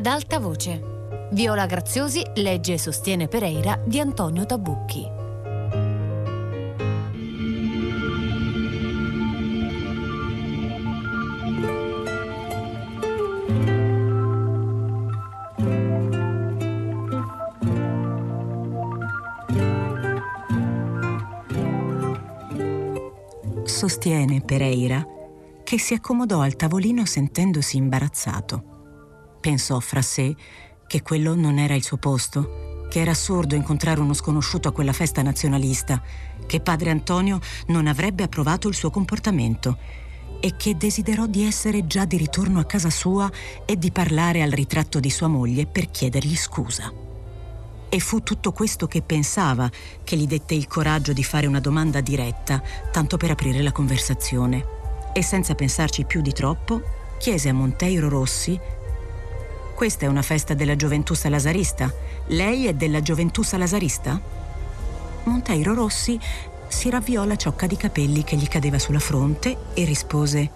Ad alta voce. Viola Graziosi legge e sostiene Pereira di Antonio Tabucchi. Sostiene Pereira che si accomodò al tavolino sentendosi imbarazzato Pensò fra sé che quello non era il suo posto, che era assurdo incontrare uno sconosciuto a quella festa nazionalista, che padre Antonio non avrebbe approvato il suo comportamento e che desiderò di essere già di ritorno a casa sua e di parlare al ritratto di sua moglie per chiedergli scusa. E fu tutto questo che pensava che gli dette il coraggio di fare una domanda diretta, tanto per aprire la conversazione. E senza pensarci più di troppo, chiese a Monteiro Rossi questa è una festa della gioventù salasarista. Lei è della gioventù salasarista? Monteiro Rossi si ravviò la ciocca di capelli che gli cadeva sulla fronte e rispose: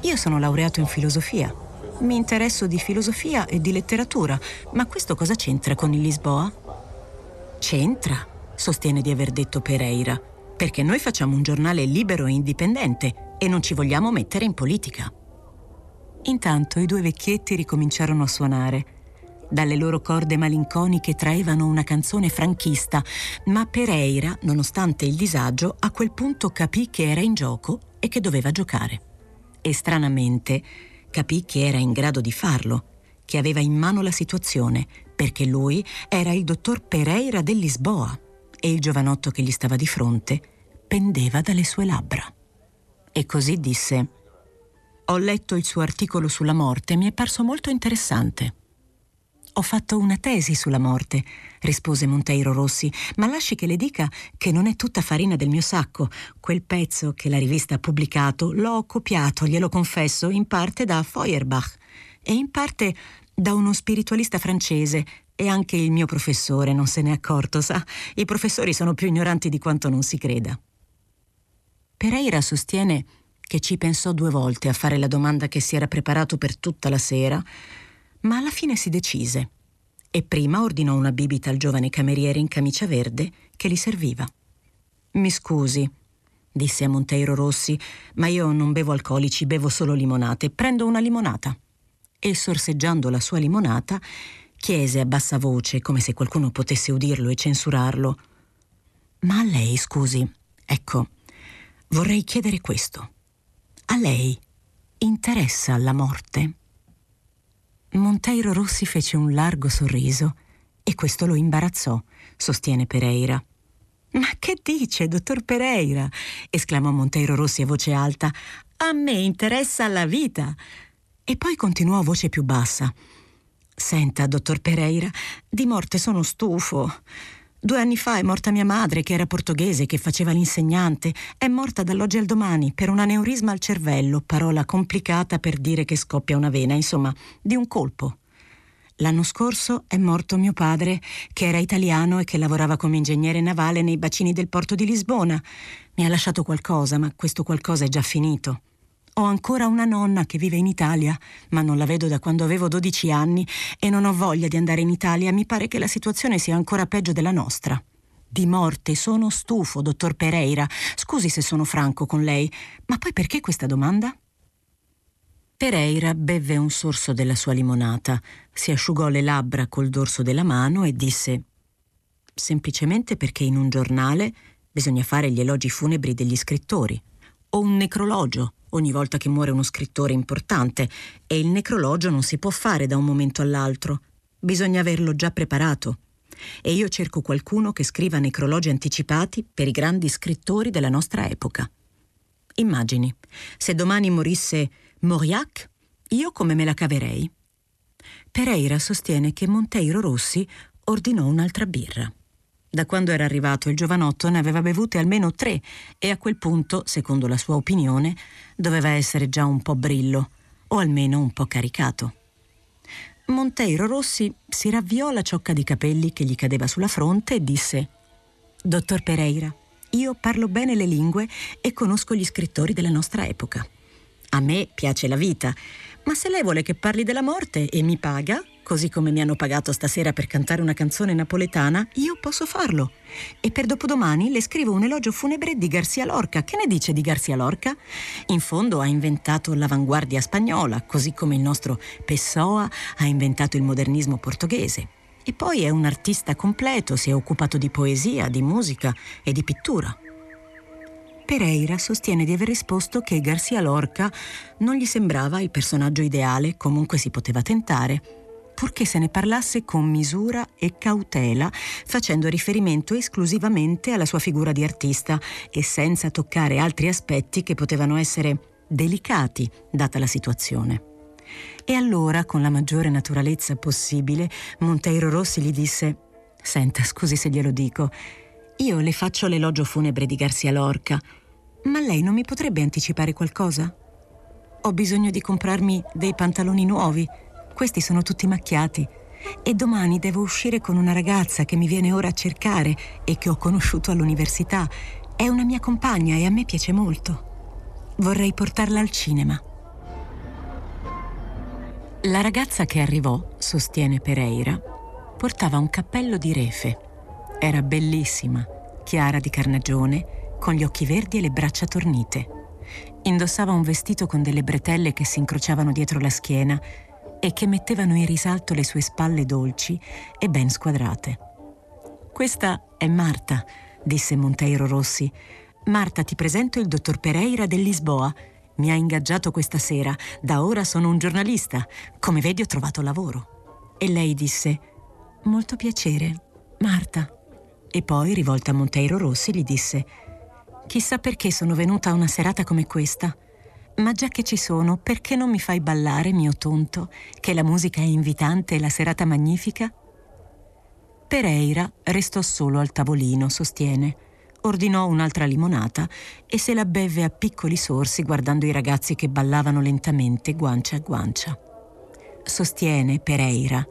Io sono laureato in filosofia. Mi interesso di filosofia e di letteratura, ma questo cosa c'entra con il Lisboa? C'entra, sostiene di aver detto Pereira, perché noi facciamo un giornale libero e indipendente e non ci vogliamo mettere in politica. Intanto i due vecchietti ricominciarono a suonare. Dalle loro corde malinconiche traevano una canzone franchista, ma Pereira, nonostante il disagio, a quel punto capì che era in gioco e che doveva giocare. E stranamente capì che era in grado di farlo, che aveva in mano la situazione, perché lui era il dottor Pereira del Lisboa e il giovanotto che gli stava di fronte pendeva dalle sue labbra. E così disse ho letto il suo articolo sulla morte e mi è parso molto interessante. Ho fatto una tesi sulla morte, rispose Monteiro Rossi, ma lasci che le dica che non è tutta farina del mio sacco. Quel pezzo che la rivista ha pubblicato l'ho copiato, glielo confesso, in parte da Feuerbach e in parte da uno spiritualista francese e anche il mio professore non se n'è accorto, sa. I professori sono più ignoranti di quanto non si creda. Pereira sostiene che ci pensò due volte a fare la domanda che si era preparato per tutta la sera, ma alla fine si decise e prima ordinò una bibita al giovane cameriere in camicia verde che li serviva. Mi scusi, disse a Monteiro Rossi, ma io non bevo alcolici, bevo solo limonate. Prendo una limonata. E sorseggiando la sua limonata, chiese a bassa voce, come se qualcuno potesse udirlo e censurarlo. Ma a lei, scusi, ecco, vorrei chiedere questo. A lei interessa la morte? Monteiro Rossi fece un largo sorriso e questo lo imbarazzò, sostiene Pereira. Ma che dice, dottor Pereira? esclamò Monteiro Rossi a voce alta. A me interessa la vita. E poi continuò a voce più bassa. Senta, dottor Pereira, di morte sono stufo. Due anni fa è morta mia madre, che era portoghese, che faceva l'insegnante. È morta dall'oggi al domani per un aneurisma al cervello, parola complicata per dire che scoppia una vena, insomma, di un colpo. L'anno scorso è morto mio padre, che era italiano e che lavorava come ingegnere navale nei bacini del porto di Lisbona. Mi ha lasciato qualcosa, ma questo qualcosa è già finito. Ho ancora una nonna che vive in Italia, ma non la vedo da quando avevo 12 anni e non ho voglia di andare in Italia. Mi pare che la situazione sia ancora peggio della nostra. Di morte sono stufo, dottor Pereira. Scusi se sono franco con lei, ma poi perché questa domanda? Pereira bevve un sorso della sua limonata, si asciugò le labbra col dorso della mano e disse semplicemente perché in un giornale bisogna fare gli elogi funebri degli scrittori o un necrologio ogni volta che muore uno scrittore importante e il necrologio non si può fare da un momento all'altro. Bisogna averlo già preparato. E io cerco qualcuno che scriva necrologi anticipati per i grandi scrittori della nostra epoca. Immagini, se domani morisse Mauriac, io come me la caverei? Pereira sostiene che Monteiro Rossi ordinò un'altra birra. Da quando era arrivato il giovanotto ne aveva bevute almeno tre e a quel punto, secondo la sua opinione, doveva essere già un po' brillo o almeno un po' caricato. Monteiro Rossi si ravviò la ciocca di capelli che gli cadeva sulla fronte e disse Dottor Pereira, io parlo bene le lingue e conosco gli scrittori della nostra epoca. A me piace la vita, ma se lei vuole che parli della morte e mi paga, Così come mi hanno pagato stasera per cantare una canzone napoletana, io posso farlo. E per dopodomani le scrivo un elogio funebre di Garcia Lorca. Che ne dice di Garcia Lorca? In fondo ha inventato l'avanguardia spagnola, così come il nostro Pessoa ha inventato il modernismo portoghese. E poi è un artista completo, si è occupato di poesia, di musica e di pittura. Pereira sostiene di aver risposto che Garcia Lorca non gli sembrava il personaggio ideale, comunque si poteva tentare, purché se ne parlasse con misura e cautela, facendo riferimento esclusivamente alla sua figura di artista e senza toccare altri aspetti che potevano essere delicati, data la situazione. E allora, con la maggiore naturalezza possibile, Monteiro Rossi gli disse: Senta, scusi se glielo dico, io le faccio l'elogio funebre di Garcia Lorca, ma lei non mi potrebbe anticipare qualcosa? Ho bisogno di comprarmi dei pantaloni nuovi questi sono tutti macchiati. E domani devo uscire con una ragazza che mi viene ora a cercare e che ho conosciuto all'università. È una mia compagna e a me piace molto. Vorrei portarla al cinema. La ragazza che arrivò, sostiene Pereira, portava un cappello di refe. Era bellissima, chiara di carnagione, con gli occhi verdi e le braccia tornite. Indossava un vestito con delle bretelle che si incrociavano dietro la schiena e che mettevano in risalto le sue spalle dolci e ben squadrate. Questa è Marta, disse Monteiro Rossi. Marta, ti presento il dottor Pereira del Lisboa. Mi ha ingaggiato questa sera. Da ora sono un giornalista. Come vedi ho trovato lavoro. E lei disse, molto piacere, Marta. E poi, rivolta a Monteiro Rossi, gli disse, chissà perché sono venuta a una serata come questa. Ma già che ci sono, perché non mi fai ballare, mio tonto, che la musica è invitante e la serata magnifica? Pereira restò solo al tavolino, sostiene. Ordinò un'altra limonata e se la beve a piccoli sorsi guardando i ragazzi che ballavano lentamente guancia a guancia. Sostiene Pereira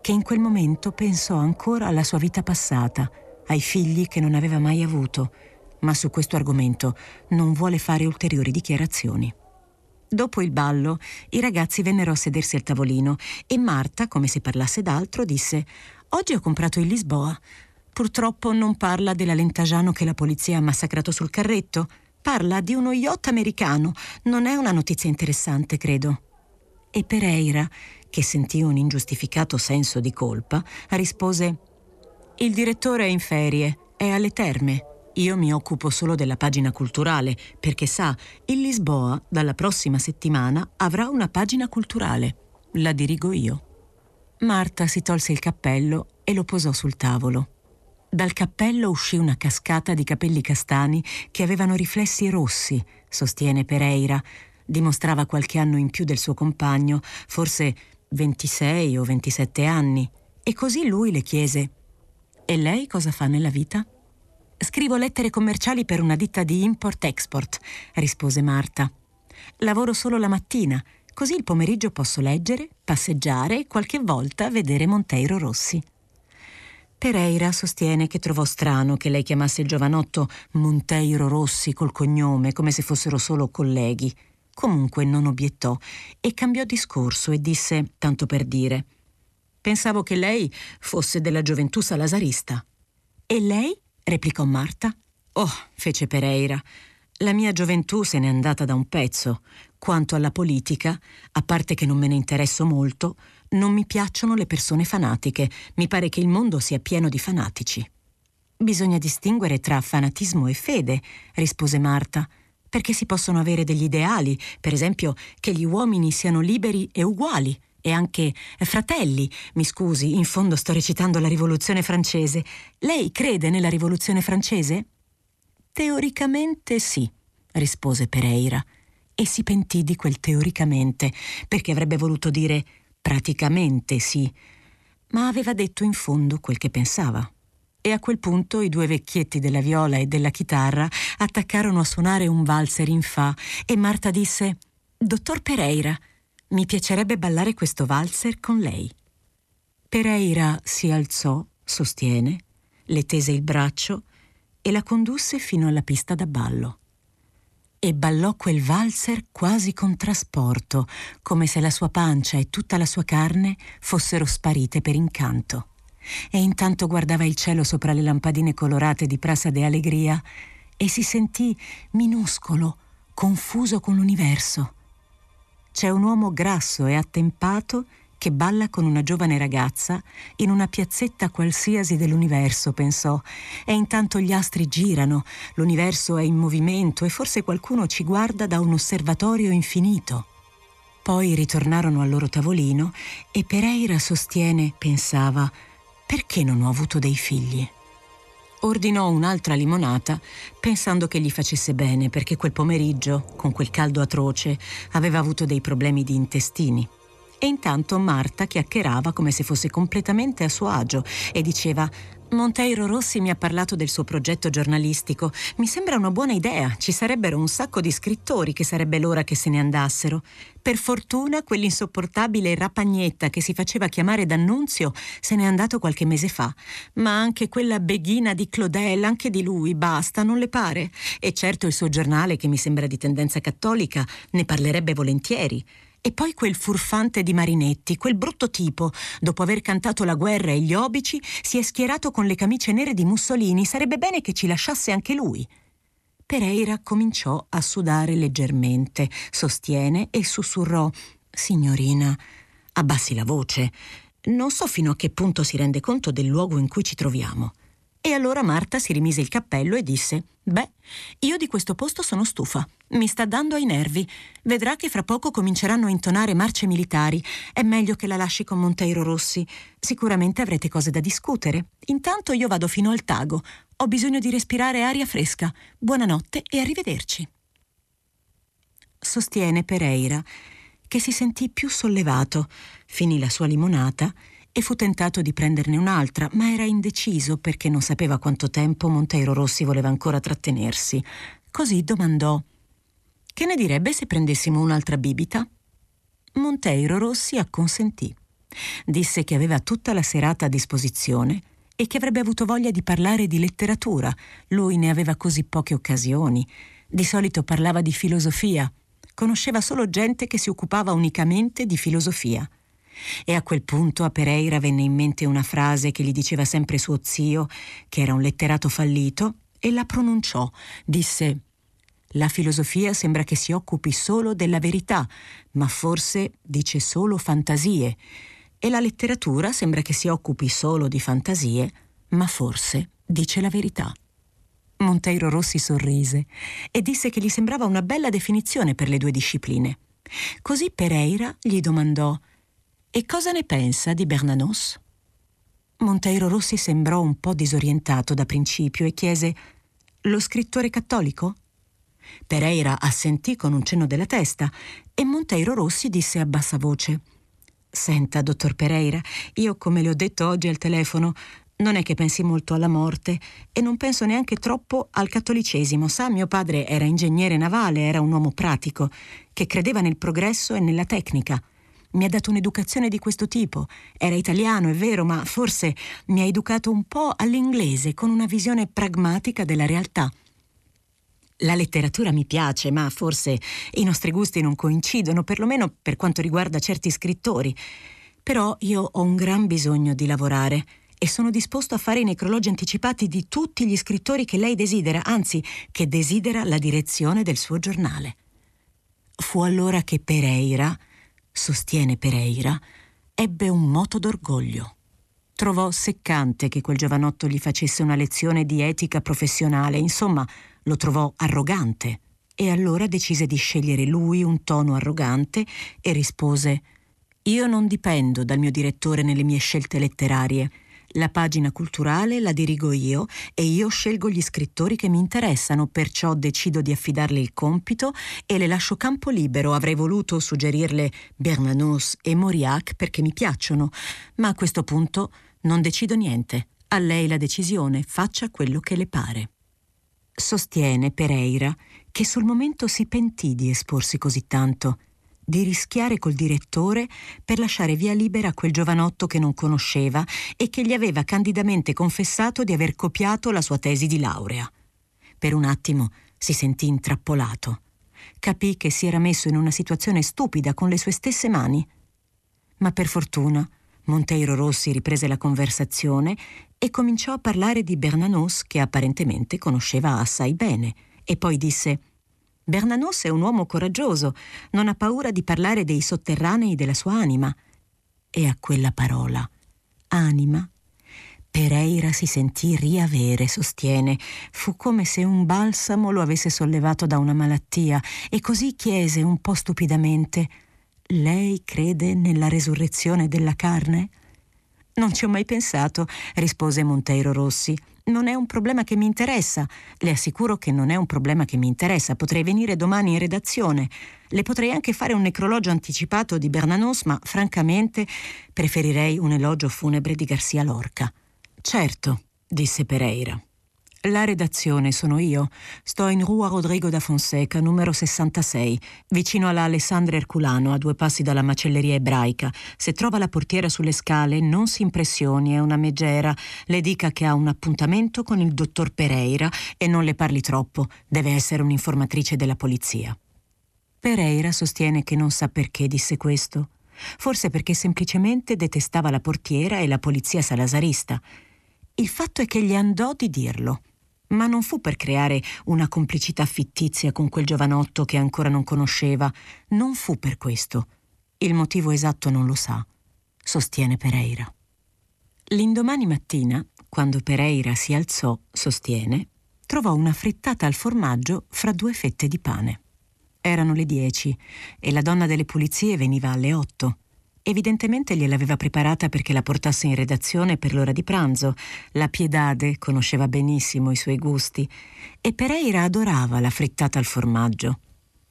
che in quel momento pensò ancora alla sua vita passata, ai figli che non aveva mai avuto, ma su questo argomento non vuole fare ulteriori dichiarazioni. Dopo il ballo, i ragazzi vennero a sedersi al tavolino e Marta, come se parlasse d'altro, disse Oggi ho comprato il Lisboa. Purtroppo non parla della Lentagiano che la polizia ha massacrato sul carretto. Parla di uno yacht americano. Non è una notizia interessante, credo. E Pereira, che sentì un ingiustificato senso di colpa, rispose Il direttore è in ferie, è alle terme. Io mi occupo solo della pagina culturale, perché sa, il Lisboa dalla prossima settimana avrà una pagina culturale. La dirigo io. Marta si tolse il cappello e lo posò sul tavolo. Dal cappello uscì una cascata di capelli castani che avevano riflessi rossi, sostiene Pereira. Dimostrava qualche anno in più del suo compagno, forse 26 o 27 anni. E così lui le chiese: E lei cosa fa nella vita? Scrivo lettere commerciali per una ditta di import-export, rispose Marta. Lavoro solo la mattina, così il pomeriggio posso leggere, passeggiare e qualche volta vedere Monteiro Rossi. Pereira sostiene che trovò strano che lei chiamasse il giovanotto Monteiro Rossi col cognome, come se fossero solo colleghi. Comunque non obiettò e cambiò discorso e disse, tanto per dire, Pensavo che lei fosse della gioventù salasarista. E lei? Replicò Marta. Oh, fece Pereira. La mia gioventù se n'è andata da un pezzo. Quanto alla politica, a parte che non me ne interesso molto, non mi piacciono le persone fanatiche. Mi pare che il mondo sia pieno di fanatici. Bisogna distinguere tra fanatismo e fede, rispose Marta, perché si possono avere degli ideali, per esempio che gli uomini siano liberi e uguali, e anche fratelli. Mi scusi, in fondo sto recitando la rivoluzione francese. Lei crede nella rivoluzione francese? Teoricamente sì, rispose Pereira, e si pentì di quel teoricamente, perché avrebbe voluto dire praticamente sì, ma aveva detto in fondo quel che pensava. E a quel punto i due vecchietti della viola e della chitarra attaccarono a suonare un valzer in fa e Marta disse Dottor Pereira, mi piacerebbe ballare questo valzer con lei. Pereira si alzò, sostiene, le tese il braccio e la condusse fino alla pista da ballo. e ballò quel valzer quasi con trasporto, come se la sua pancia e tutta la sua carne fossero sparite per incanto. E intanto guardava il cielo sopra le lampadine colorate di Prasa de Alegria e si sentì minuscolo, confuso con l'universo. C'è un uomo grasso e attempato che balla con una giovane ragazza in una piazzetta qualsiasi dell'universo, pensò, e intanto gli astri girano, l'universo è in movimento e forse qualcuno ci guarda da un osservatorio infinito. Poi ritornarono al loro tavolino e Pereira sostiene, pensava, perché non ho avuto dei figli? Ordinò un'altra limonata pensando che gli facesse bene perché quel pomeriggio, con quel caldo atroce, aveva avuto dei problemi di intestini. E intanto Marta chiacchierava come se fosse completamente a suo agio e diceva Monteiro Rossi mi ha parlato del suo progetto giornalistico. Mi sembra una buona idea. Ci sarebbero un sacco di scrittori che sarebbe l'ora che se ne andassero. Per fortuna quell'insopportabile Rapagnetta che si faceva chiamare D'Annunzio se n'è andato qualche mese fa. Ma anche quella beghina di Claudel, anche di lui, basta, non le pare. E certo il suo giornale, che mi sembra di tendenza cattolica, ne parlerebbe volentieri. E poi quel furfante di Marinetti, quel brutto tipo, dopo aver cantato la guerra e gli obici, si è schierato con le camicie nere di Mussolini. Sarebbe bene che ci lasciasse anche lui. Pereira cominciò a sudare leggermente, sostiene e sussurrò: Signorina, abbassi la voce. Non so fino a che punto si rende conto del luogo in cui ci troviamo. E allora Marta si rimise il cappello e disse: Beh, io di questo posto sono stufa. Mi sta dando ai nervi. Vedrà che fra poco cominceranno a intonare marce militari. È meglio che la lasci con Monteiro Rossi. Sicuramente avrete cose da discutere. Intanto io vado fino al tago. Ho bisogno di respirare aria fresca. Buonanotte e arrivederci. Sostiene Pereira che si sentì più sollevato, finì la sua limonata e fu tentato di prenderne un'altra, ma era indeciso perché non sapeva quanto tempo Monteiro Rossi voleva ancora trattenersi. Così domandò: Che ne direbbe se prendessimo un'altra bibita? Monteiro Rossi acconsentì. Disse che aveva tutta la serata a disposizione e che avrebbe avuto voglia di parlare di letteratura. Lui ne aveva così poche occasioni. Di solito parlava di filosofia. Conosceva solo gente che si occupava unicamente di filosofia. E a quel punto a Pereira venne in mente una frase che gli diceva sempre suo zio, che era un letterato fallito, e la pronunciò. Disse la filosofia sembra che si occupi solo della verità, ma forse dice solo fantasie. E la letteratura sembra che si occupi solo di fantasie, ma forse dice la verità. Monteiro Rossi sorrise e disse che gli sembrava una bella definizione per le due discipline. Così Pereira gli domandò e cosa ne pensa di Bernanos? Monteiro Rossi sembrò un po' disorientato da principio e chiese Lo scrittore cattolico? Pereira assentì con un cenno della testa e Monteiro Rossi disse a bassa voce Senta, dottor Pereira, io come le ho detto oggi al telefono, non è che pensi molto alla morte e non penso neanche troppo al cattolicesimo. Sa, mio padre era ingegnere navale, era un uomo pratico, che credeva nel progresso e nella tecnica mi ha dato un'educazione di questo tipo. Era italiano, è vero, ma forse mi ha educato un po' all'inglese, con una visione pragmatica della realtà. La letteratura mi piace, ma forse i nostri gusti non coincidono, perlomeno per quanto riguarda certi scrittori. Però io ho un gran bisogno di lavorare e sono disposto a fare i necrologi anticipati di tutti gli scrittori che lei desidera, anzi che desidera la direzione del suo giornale. Fu allora che Pereira, sostiene Pereira, ebbe un moto d'orgoglio. Trovò seccante che quel giovanotto gli facesse una lezione di etica professionale, insomma, lo trovò arrogante. E allora decise di scegliere lui un tono arrogante e rispose Io non dipendo dal mio direttore nelle mie scelte letterarie. La pagina culturale la dirigo io e io scelgo gli scrittori che mi interessano, perciò decido di affidarle il compito e le lascio campo libero. Avrei voluto suggerirle Bernanos e Mauriac perché mi piacciono, ma a questo punto non decido niente. A lei la decisione, faccia quello che le pare. Sostiene Pereira che sul momento si pentì di esporsi così tanto di rischiare col direttore per lasciare via libera quel giovanotto che non conosceva e che gli aveva candidamente confessato di aver copiato la sua tesi di laurea. Per un attimo si sentì intrappolato. capì che si era messo in una situazione stupida con le sue stesse mani. Ma per fortuna Monteiro Rossi riprese la conversazione e cominciò a parlare di Bernanos che apparentemente conosceva assai bene e poi disse Bernanos è un uomo coraggioso, non ha paura di parlare dei sotterranei della sua anima. E a quella parola, anima, Pereira si sentì riavere, sostiene. Fu come se un balsamo lo avesse sollevato da una malattia e così chiese un po' stupidamente lei crede nella resurrezione della carne? Non ci ho mai pensato, rispose Monteiro Rossi. Non è un problema che mi interessa. Le assicuro che non è un problema che mi interessa. Potrei venire domani in redazione. Le potrei anche fare un necrologio anticipato di Bernanos, ma francamente preferirei un elogio funebre di Garcia Lorca. Certo, disse Pereira. La redazione sono io. Sto in Rua Rodrigo da Fonseca, numero 66, vicino alla Alessandria Erculano, a due passi dalla macelleria ebraica. Se trova la portiera sulle scale, non si impressioni, è una megera. Le dica che ha un appuntamento con il dottor Pereira e non le parli troppo. Deve essere un'informatrice della polizia. Pereira sostiene che non sa perché disse questo. Forse perché semplicemente detestava la portiera e la polizia salasarista. Il fatto è che gli andò di dirlo. Ma non fu per creare una complicità fittizia con quel giovanotto che ancora non conosceva. Non fu per questo. Il motivo esatto non lo sa, sostiene Pereira. L'indomani mattina, quando Pereira si alzò, sostiene, trovò una frittata al formaggio fra due fette di pane. Erano le dieci e la donna delle pulizie veniva alle otto. Evidentemente gliel'aveva preparata perché la portasse in redazione per l'ora di pranzo. La Piedade conosceva benissimo i suoi gusti e Pereira adorava la frittata al formaggio.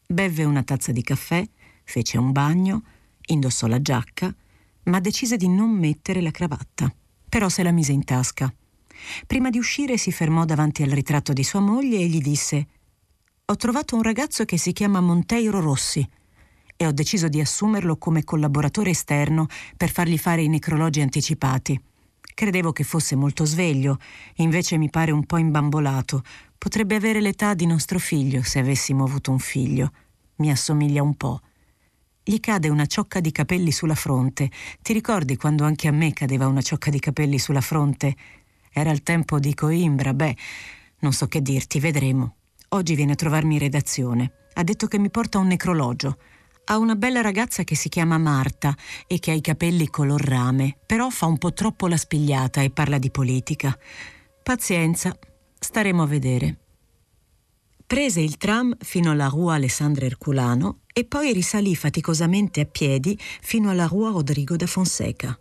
Bevve una tazza di caffè, fece un bagno, indossò la giacca, ma decise di non mettere la cravatta. Però se la mise in tasca. Prima di uscire si fermò davanti al ritratto di sua moglie e gli disse Ho trovato un ragazzo che si chiama Monteiro Rossi e ho deciso di assumerlo come collaboratore esterno per fargli fare i necrologi anticipati. Credevo che fosse molto sveglio, invece mi pare un po' imbambolato. Potrebbe avere l'età di nostro figlio se avessimo avuto un figlio. Mi assomiglia un po'. Gli cade una ciocca di capelli sulla fronte. Ti ricordi quando anche a me cadeva una ciocca di capelli sulla fronte? Era il tempo di Coimbra, beh, non so che dirti, vedremo. Oggi viene a trovarmi in redazione. Ha detto che mi porta un necrologio. Ha una bella ragazza che si chiama Marta e che ha i capelli color rame, però fa un po' troppo la spigliata e parla di politica. Pazienza, staremo a vedere. Prese il tram fino alla Rua Alessandro Erculano e poi risalì faticosamente a piedi fino alla Rua Rodrigo da Fonseca.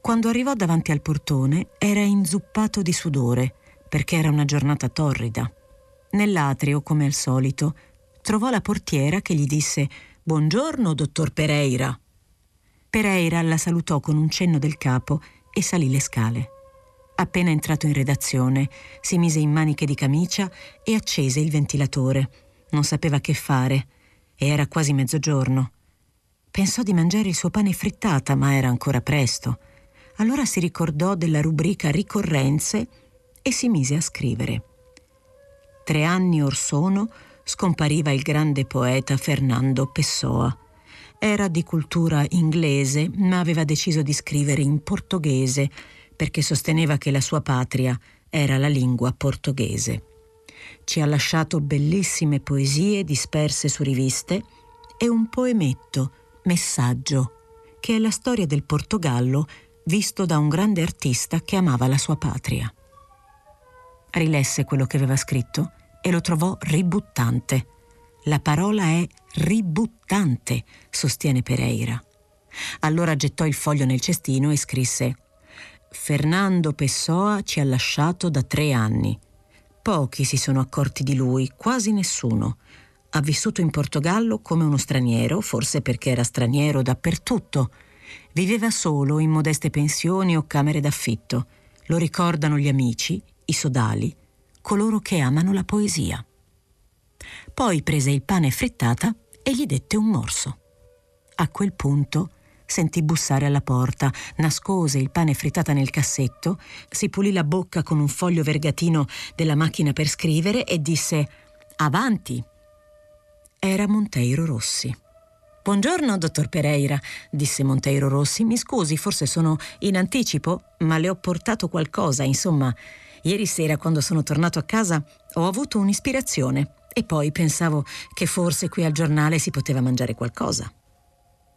Quando arrivò davanti al portone era inzuppato di sudore, perché era una giornata torrida. Nell'atrio, come al solito, trovò la portiera che gli disse Buongiorno, dottor Pereira. Pereira la salutò con un cenno del capo e salì le scale. Appena entrato in redazione, si mise in maniche di camicia e accese il ventilatore. Non sapeva che fare e era quasi mezzogiorno. Pensò di mangiare il suo pane frittata, ma era ancora presto. Allora si ricordò della rubrica ricorrenze e si mise a scrivere. Tre anni or sono scompariva il grande poeta Fernando Pessoa. Era di cultura inglese, ma aveva deciso di scrivere in portoghese perché sosteneva che la sua patria era la lingua portoghese. Ci ha lasciato bellissime poesie disperse su riviste e un poemetto, Messaggio, che è la storia del Portogallo visto da un grande artista che amava la sua patria. Rilesse quello che aveva scritto e lo trovò ributtante. La parola è ributtante, sostiene Pereira. Allora gettò il foglio nel cestino e scrisse Fernando Pessoa ci ha lasciato da tre anni. Pochi si sono accorti di lui, quasi nessuno. Ha vissuto in Portogallo come uno straniero, forse perché era straniero dappertutto. Viveva solo in modeste pensioni o camere d'affitto. Lo ricordano gli amici, i sodali, coloro che amano la poesia. Poi prese il pane frittata e gli dette un morso. A quel punto sentì bussare alla porta, nascose il pane frittata nel cassetto, si pulì la bocca con un foglio vergatino della macchina per scrivere e disse Avanti. era Monteiro Rossi. Buongiorno, dottor Pereira, disse Monteiro Rossi. Mi scusi, forse sono in anticipo, ma le ho portato qualcosa, insomma. Ieri sera, quando sono tornato a casa, ho avuto un'ispirazione e poi pensavo che forse qui al giornale si poteva mangiare qualcosa.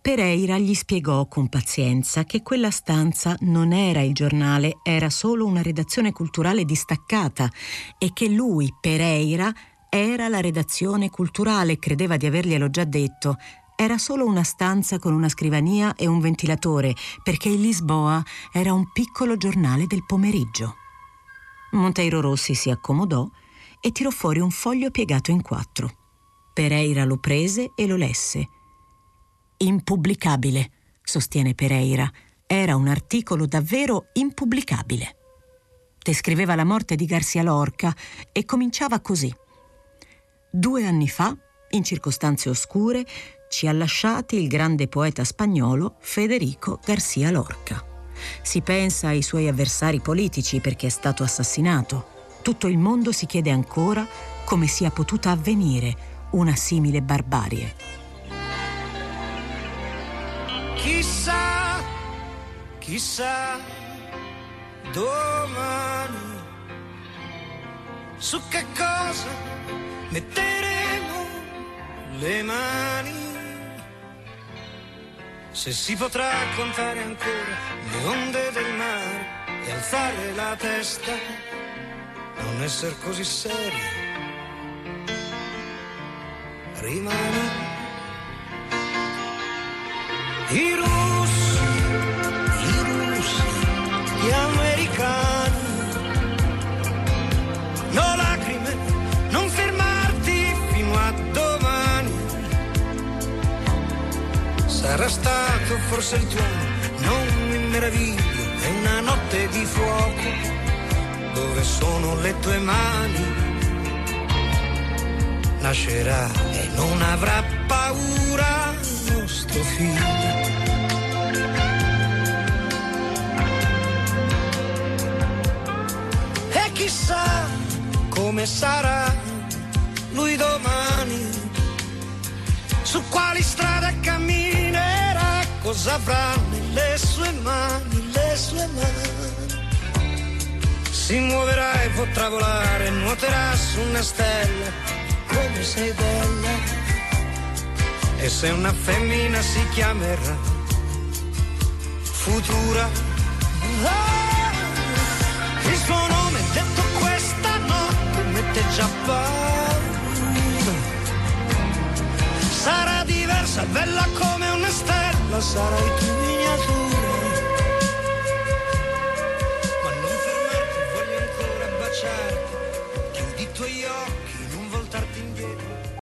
Pereira gli spiegò con pazienza che quella stanza non era il giornale, era solo una redazione culturale distaccata e che lui, Pereira, era la redazione culturale, credeva di averglielo già detto. Era solo una stanza con una scrivania e un ventilatore, perché il Lisboa era un piccolo giornale del pomeriggio. Monteiro Rossi si accomodò e tirò fuori un foglio piegato in quattro. Pereira lo prese e lo lesse impubblicabile, sostiene Pereira. Era un articolo davvero impubblicabile. Descriveva la morte di Garcia Lorca e cominciava così. Due anni fa, in circostanze oscure, ci ha lasciati il grande poeta spagnolo Federico Garcia Lorca. Si pensa ai suoi avversari politici perché è stato assassinato. Tutto il mondo si chiede ancora come sia potuta avvenire una simile barbarie. Chissà, chissà, domani su che cosa metteremo le mani. Se si potrà contare ancora le onde del mare e alzare la testa, non essere così seri. Rimani i russi, i russi, gli Sarà stato forse il tuo, non mi meraviglio, è una notte di fuoco, dove sono le tue mani. Nascerà e non avrà paura nostro figlio. chissà come sarà lui domani, su quali strade camminerà, cosa avrà nelle sue mani, le sue mani. Si muoverà e potrà volare, nuoterà su una stella, come sei bella. E se una femmina si chiamerà futura. Ah, il suo nome detto questa notte mette già paura. Sarà diversa, bella come la y tu niña.